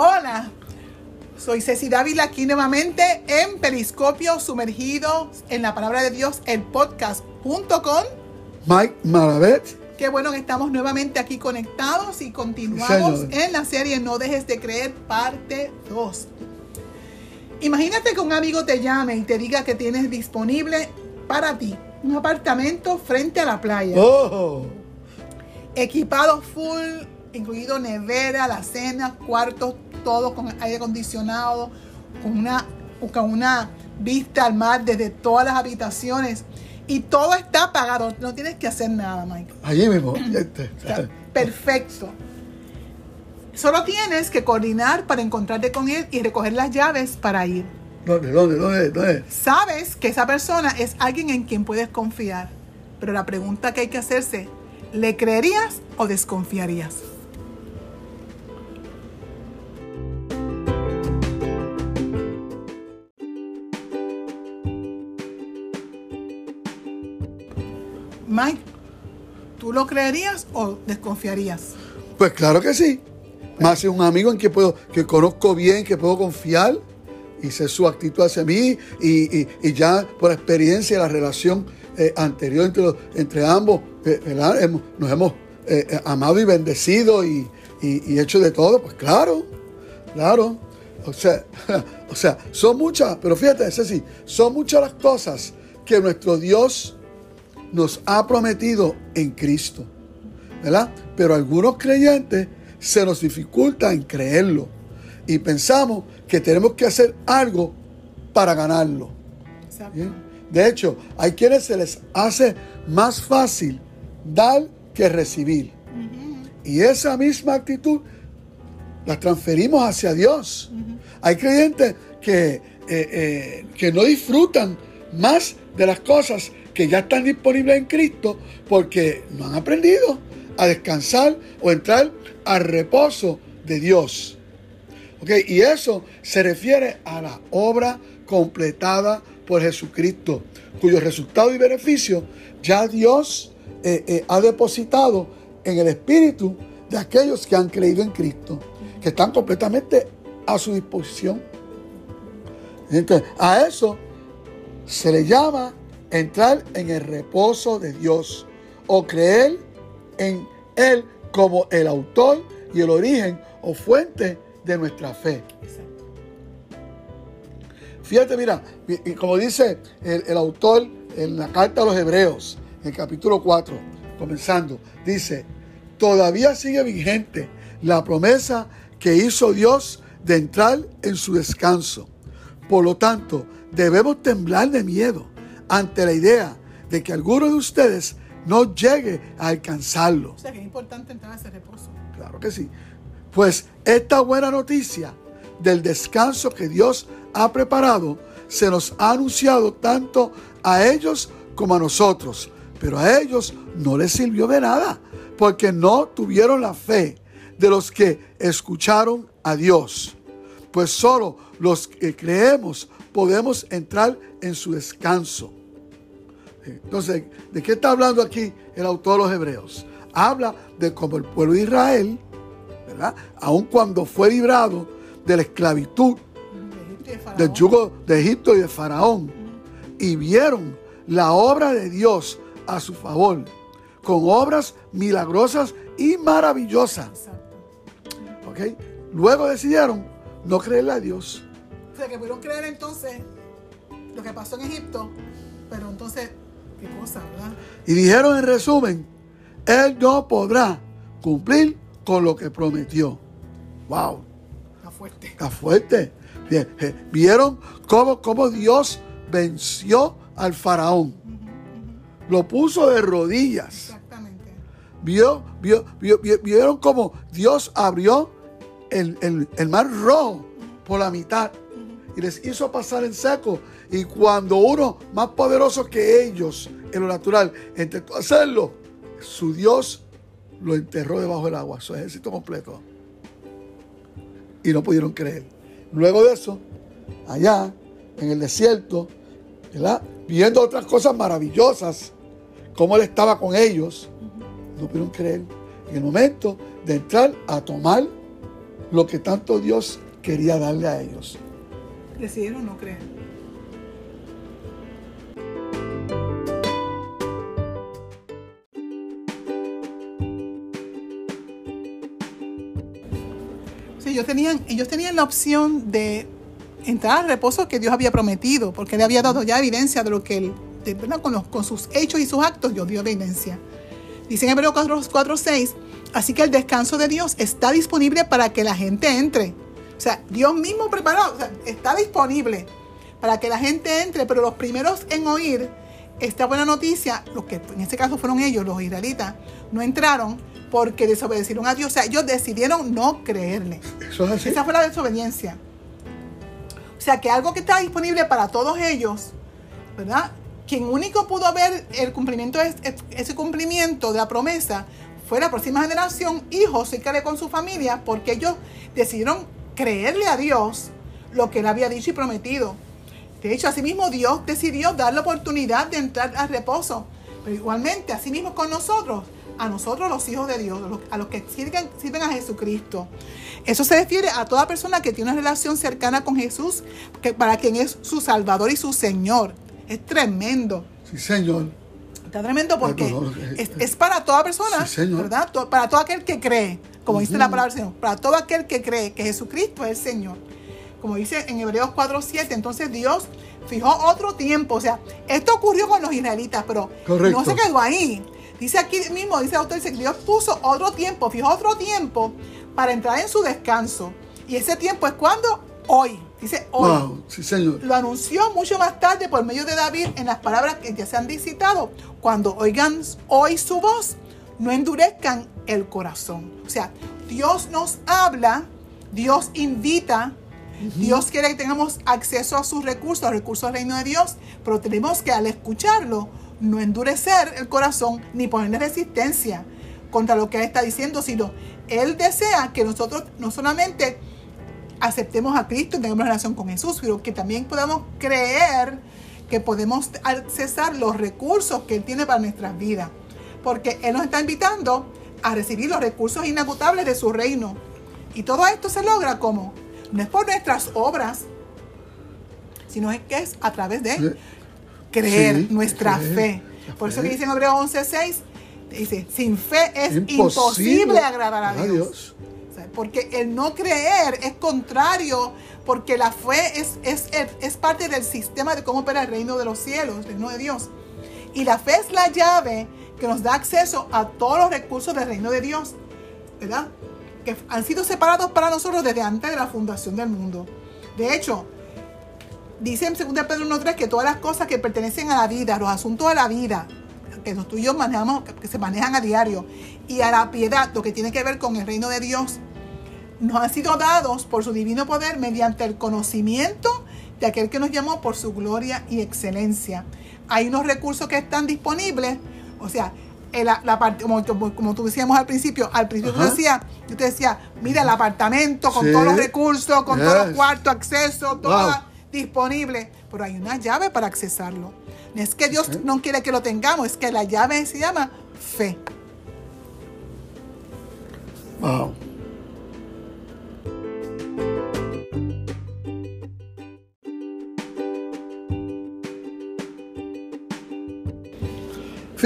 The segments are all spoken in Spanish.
Hola, soy Ceci Dávila aquí nuevamente en Periscopio Sumergido en la Palabra de Dios, el podcast, junto con Mike Malavet. Qué bueno que estamos nuevamente aquí conectados y continuamos en la serie No dejes de creer, parte 2. Imagínate que un amigo te llame y te diga que tienes disponible para ti un apartamento frente a la playa. Oh. Equipado full, incluido nevera, la cena, cuartos, todo con aire acondicionado, con una, con una vista al mar desde todas las habitaciones. Y todo está pagado, no tienes que hacer nada, Mike. Allí mismo. perfecto. Solo tienes que coordinar para encontrarte con él y recoger las llaves para ir. ¿Dónde, dónde, dónde, dónde? Sabes que esa persona es alguien en quien puedes confiar. Pero la pregunta que hay que hacerse, ¿le creerías o desconfiarías? ¿Tú lo creerías o desconfiarías? Pues claro que sí. Más si un amigo en que puedo, que conozco bien, que puedo confiar, y sé su actitud hacia mí, y, ya por experiencia la relación eh, anterior entre, entre ambos, eh, nos hemos eh, amado y bendecido y, hecho de todo, pues claro, claro. O sea, o sea, son muchas, pero fíjate, así, son muchas las cosas que nuestro Dios nos ha prometido en Cristo. ¿Verdad? Pero algunos creyentes se nos dificulta en creerlo y pensamos que tenemos que hacer algo para ganarlo. De hecho, hay quienes se les hace más fácil dar que recibir. Y esa misma actitud la transferimos hacia Dios. Hay creyentes que, eh, eh, que no disfrutan más de las cosas que ya están disponibles en Cristo porque no han aprendido a descansar o entrar al reposo de Dios. Y eso se refiere a la obra completada por Jesucristo, cuyo resultado y beneficio ya Dios eh, eh, ha depositado en el espíritu de aquellos que han creído en Cristo, que están completamente a su disposición. Entonces, a eso se le llama entrar en el reposo de Dios o creer en Él como el autor y el origen o fuente de nuestra fe. Fíjate, mira, y como dice el, autor en la carta a los Hebreos, en el capítulo 4, comenzando, dice, todavía sigue vigente la promesa que hizo Dios de entrar en su descanso. Por lo tanto, debemos temblar de miedo ante la idea de que alguno de ustedes no llegue a alcanzarlo. O sea que es importante entrar a ese reposo. Claro que sí. Pues esta buena noticia del descanso que Dios ha preparado se nos ha anunciado tanto a ellos como a nosotros. Pero a ellos no les sirvió de nada porque no tuvieron la fe de los que escucharon a Dios. Pues solo los que creemos podemos entrar en su descanso. Entonces, ¿de qué está hablando aquí el autor de los Hebreos? Habla de cómo el pueblo de Israel, ¿verdad? Aun cuando fue librado de la esclavitud, del yugo de Egipto y de Faraón, y vieron la obra de Dios a su favor, con obras milagrosas y maravillosas. ¿Ok? Luego decidieron no creerle a Dios. O sea, que pudieron creer entonces lo que pasó en Egipto, pero entonces Qué cosa, ¿verdad? Y dijeron en resumen, Él no podrá cumplir con lo que prometió. ¡Wow! Está fuerte. Está fuerte. ¿Vieron cómo, cómo Dios venció al faraón? Lo puso de rodillas. Exactamente. Vio, vio, vieron cómo Dios abrió el, el mar rojo por la mitad y les hizo pasar en seco. Y cuando uno más poderoso que ellos en lo natural intentó hacerlo, su Dios lo enterró debajo del agua, su ejército completo. Y no pudieron creer. Luego de eso, allá en el desierto, viendo otras cosas maravillosas, como él estaba con ellos, no pudieron creer. En el momento de entrar a tomar lo que tanto Dios quería darle a ellos. Decidieron no creer. Sí, ellos tenían, ellos tenían la opción de entrar al reposo que Dios había prometido, porque le había dado ya evidencia de lo que él, de, ¿verdad? Con, sus hechos y sus actos, Dios dio evidencia. Dice en Hebreos 4, 4, 6, así que el descanso de Dios está disponible para que la gente entre. O sea, Dios mismo preparó, o sea, está disponible para que la gente entre, pero los primeros en oír esta buena noticia, los que en este caso fueron ellos, los israelitas, no entraron porque desobedecieron a Dios. O sea, ellos decidieron no creerle. Eso es así. Esa fue la desobediencia. O sea, que algo que está disponible para todos ellos, ¿verdad? Quien único pudo ver el cumplimiento, ese cumplimiento de la promesa fue la próxima generación y Care con su familia, porque ellos decidieron creerle a Dios lo que él había dicho y prometido. De hecho, asimismo Dios decidió dar la oportunidad de entrar al reposo. Pero igualmente, asimismo con nosotros, a nosotros los hijos de Dios, a los que sirven, sirven a Jesucristo. Eso se refiere a toda persona que tiene una relación cercana con Jesús, que para quien es su Salvador y su Señor. Es tremendo. Sí, Señor. Está tremendo porque es, es, para toda persona, Sí. ¿verdad? Para todo aquel que cree, como dice la palabra del Señor, para todo aquel que cree que Jesucristo es el Señor. Como dice en Hebreos 4:7, entonces Dios fijó otro tiempo. O sea, esto ocurrió con los israelitas, pero Correcto. no se quedó ahí. Dice aquí mismo, dice el autor, dice Dios puso otro tiempo, fijó otro tiempo para entrar en su descanso. Y ese tiempo es cuando? Hoy. Dice hoy Wow, sí, Señor. lo anunció mucho más tarde por medio de David en las palabras que ya se han citado. Cuando oigan hoy su voz, no endurezcan el corazón. O sea, Dios nos habla, Dios invita, Dios quiere que tengamos acceso a sus recursos, a los recursos del reino de Dios, pero tenemos que al escucharlo, no endurecer el corazón ni ponerle resistencia contra lo que Él está diciendo, sino Él desea que nosotros no solamente aceptemos a Cristo y tengamos relación con Jesús, pero que también podamos creer que podemos accesar los recursos que Él tiene para nuestras vidas. Porque Él nos está invitando a recibir los recursos inagutables de su reino. Y todo esto se logra como, no es por nuestras obras, sino es que es a través de creer Sí, nuestra fe. Por eso que dice en Hebreos 11:6, dice, sin fe es imposible, Imposible agradar a. Dios. Porque el no creer es contrario, porque la fe es, es, es parte del sistema de cómo opera el reino de los cielos, el reino de Dios. Y la fe es la llave que nos da acceso a todos los recursos del reino de Dios, ¿verdad? Que han sido separados para nosotros desde antes de la fundación del mundo. De hecho, dice en 2 Pedro 1.3 que todas las cosas que pertenecen a la vida, los asuntos de la vida, que los tuyos manejamos, que se manejan a diario, y a la piedad, lo que tiene que ver con el reino de Dios, nos han sido dados por su divino poder mediante el conocimiento de aquel que nos llamó por su gloria y excelencia. Hay unos recursos que están disponibles, o sea, la, parte, como, tú decíamos al principio, al principio tú decías, yo te decía, mira el apartamento con Sí. todos los recursos, con todos los cuartos, acceso, todo Wow. disponible, pero hay una llave para accesarlo. No es que Dios Sí. no quiere que lo tengamos, es que la llave se llama fe. Wow.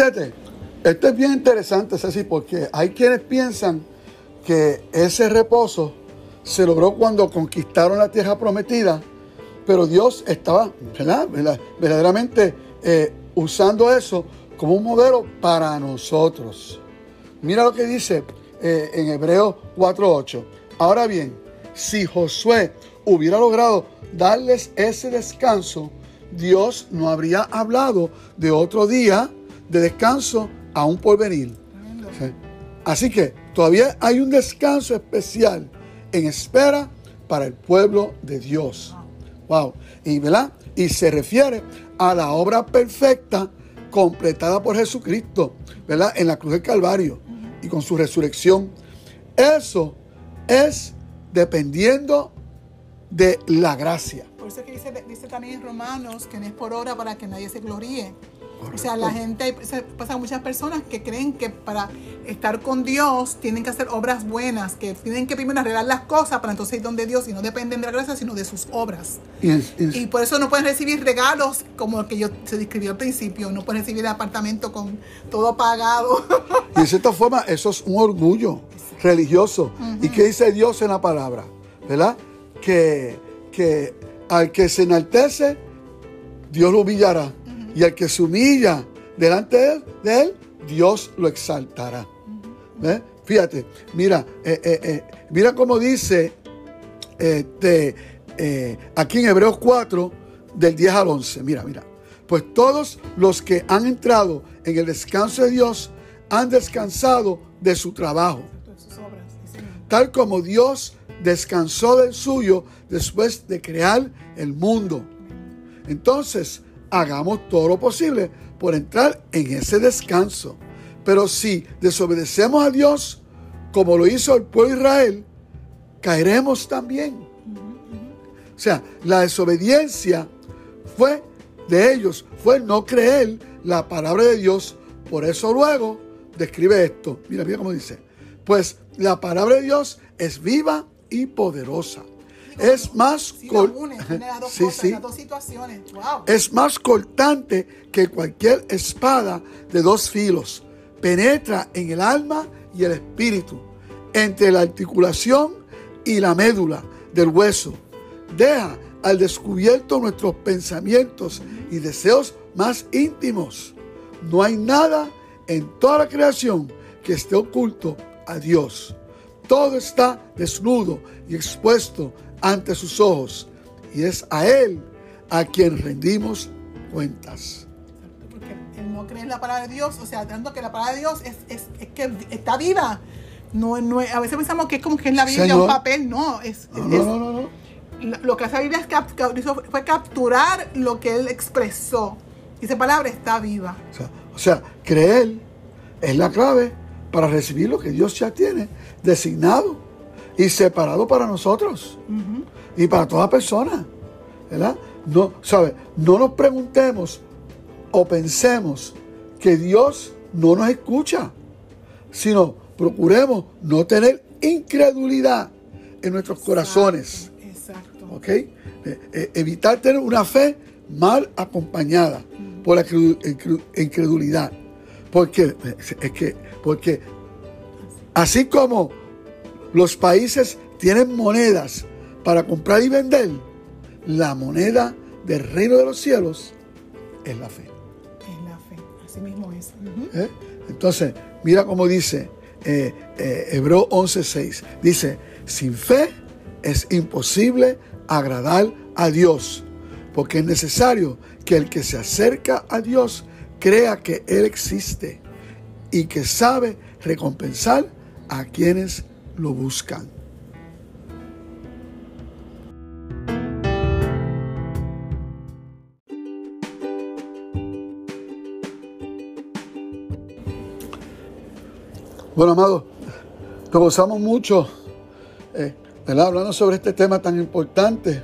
Fíjate, esto es bien interesante, Ceci, porque hay quienes piensan que ese reposo se logró cuando conquistaron la tierra prometida, pero Dios estaba ¿verdad? ¿verdad? verdaderamente eh, usando eso como un modelo para nosotros. Mira lo que dice eh, en Hebreos 4.8. Ahora bien, si Josué hubiera logrado darles ese descanso, Dios no habría hablado de otro día de descanso aún por venir. Sí. Así que todavía hay un descanso especial en espera para el pueblo de Dios. Wow. Y, ¿verdad? y se refiere a la obra perfecta completada por Jesucristo, ¿verdad? En la cruz del Calvario y con su resurrección. Eso es dependiendo de la gracia. Por eso es que dice, dice también en Romanos que no es por obra para que nadie se gloríe. O sea, la gente, pasa muchas personas que creen que para estar con Dios tienen que hacer obras buenas, que tienen que primero arreglar las cosas para entonces ir donde Dios y no dependen de la gracia, sino de sus obras. Y por eso no pueden recibir regalos como el que yo se describió al principio, no pueden recibir el apartamento con todo pagado. Y de cierta forma, eso es un orgullo religioso. ¿Y qué dice Dios en la palabra? ¿Verdad? Que, que al que se enaltece, Dios lo humillará. Y al que se humilla delante de él, Dios lo exaltará. Fíjate, mira, eh, eh, eh, mira cómo dice este, aquí en Hebreos 4, del 10 al 11. Mira, mira. Pues todos los que han entrado en el descanso de Dios han descansado de su trabajo. Tal como Dios descansó del suyo después de crear el mundo. Entonces, hagamos todo lo posible por entrar en ese descanso. Pero si desobedecemos a Dios, como lo hizo el pueblo de Israel, caeremos también. O sea, la desobediencia fue de ellos, fue no creer la palabra de Dios. Por eso luego describe esto. Mira, mira cómo dice. Pues la palabra de Dios es viva y poderosa es más Es más cortante que cualquier espada de dos filos. Penetra en el alma y el espíritu, entre la articulación y la médula del hueso. Deja al descubierto nuestros pensamientos y deseos más íntimos. No hay nada en toda la creación que esté oculto a Dios. Todo está desnudo y expuesto ante sus ojos y es a Él a quien rendimos cuentas. Porque él no cree en la palabra de Dios, o sea, tanto que la palabra de Dios es, que está viva. No, no, a veces pensamos que es como que es la Biblia un papel, no, es, no, no, no, no, Lo que hace la Biblia es fue capturar lo que él expresó. Y esa palabra está viva. O sea, o sea, creer es la clave para recibir lo que Dios ya tiene designado y separado para nosotros y para toda persona. ¿verdad? No, ¿sabe? no nos preguntemos o pensemos que Dios no nos escucha, sino procuremos no tener incredulidad en nuestros corazones. Exacto. ¿Ok? Eh, eh, evitar tener una fe mal acompañada por la incredulidad. Porque, es que, porque así como los países tienen monedas para comprar y vender. La moneda del reino de los cielos es la fe. Es la fe, así mismo es. ¿Eh? Entonces, mira cómo dice eh, eh, Hebreo 11:6. Dice, sin fe es imposible agradar a Dios, porque es necesario que el que se acerca a Dios crea que Él existe y que sabe recompensar a quienes lo buscan. Bueno, amado, nos gozamos mucho, eh, hablando sobre este tema tan importante,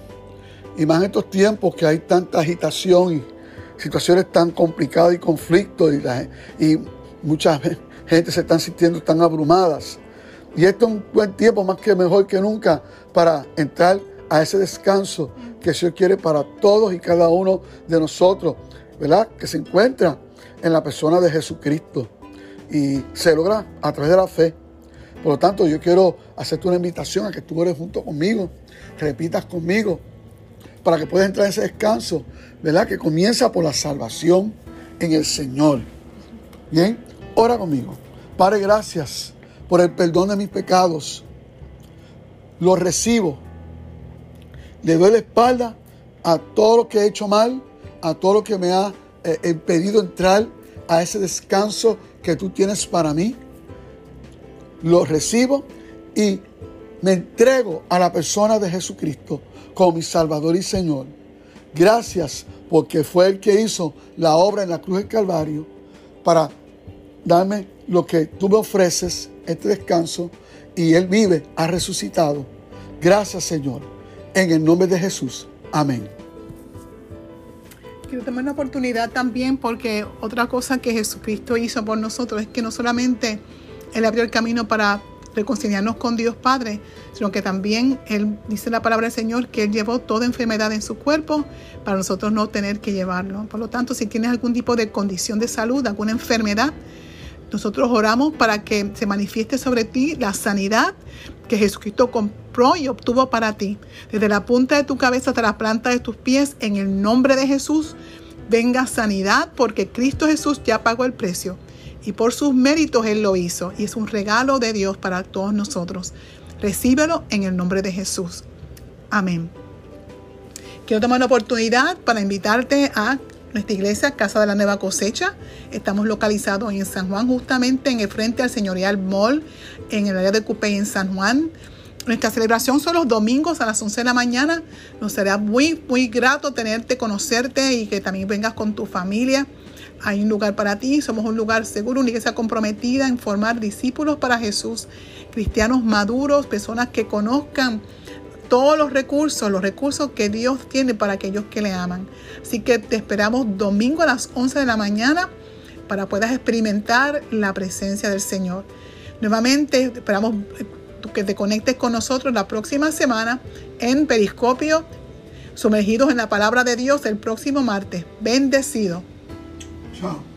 y más en estos tiempos que hay tanta agitación y situaciones tan complicadas y conflictos, y, y mucha gente se están sintiendo tan abrumadas. Y esto es un buen tiempo, más que mejor que nunca, para entrar a ese descanso que Señor quiere para todos y cada uno de nosotros, ¿verdad? Que se encuentra en la persona de Jesucristo. Y se logra a través de la fe. Por lo tanto, yo quiero hacerte una invitación a que tú eres junto conmigo, repitas conmigo, para que puedas entrar en ese descanso, ¿verdad? Que comienza por la salvación en el Señor. Bien, ora conmigo. Padre, gracias por el perdón de mis pecados. Lo recibo. Le doy la espalda a todo lo que he hecho mal, a todo lo que me ha eh, impedido entrar a ese descanso que tú tienes para mí. Lo recibo y me entrego a la persona de Jesucristo como mi Salvador y Señor. Gracias porque fue el que hizo la obra en la cruz del Calvario para darme lo que tú me ofreces este descanso y Él vive, ha resucitado. Gracias Señor, en el nombre de Jesús. Amén. Quiero tomar una oportunidad también porque otra cosa que Jesucristo hizo por nosotros es que no solamente Él abrió el camino para reconciliarnos con Dios Padre, sino que también Él dice la palabra del Señor que Él llevó toda enfermedad en su cuerpo para nosotros no tener que llevarlo. Por lo tanto, si tienes algún tipo de condición de salud, alguna enfermedad, nosotros oramos para que se manifieste sobre ti la sanidad que Jesucristo compró y obtuvo para ti. Desde la punta de tu cabeza hasta la planta de tus pies, en el nombre de Jesús, venga sanidad porque Cristo Jesús ya pagó el precio y por sus méritos Él lo hizo y es un regalo de Dios para todos nosotros. Recíbelo en el nombre de Jesús. Amén. Quiero tomar una oportunidad para invitarte a nuestra iglesia, Casa de la Nueva Cosecha. Estamos localizados en San Juan, justamente en el frente al Señorial Mall, en el área de Cupey en San Juan. Nuestra celebración son los domingos a las 11 de la mañana. Nos será muy, muy grato tenerte, conocerte y que también vengas con tu familia. Hay un lugar para ti, somos un lugar seguro, una iglesia comprometida en formar discípulos para Jesús, cristianos maduros, personas que conozcan todos los recursos, los recursos que Dios tiene para aquellos que le aman. Así que te esperamos domingo a las 11 de la mañana para puedas experimentar la presencia del Señor. Nuevamente esperamos que te conectes con nosotros la próxima semana en Periscopio, sumergidos en la palabra de Dios el próximo martes. Bendecido. Chao.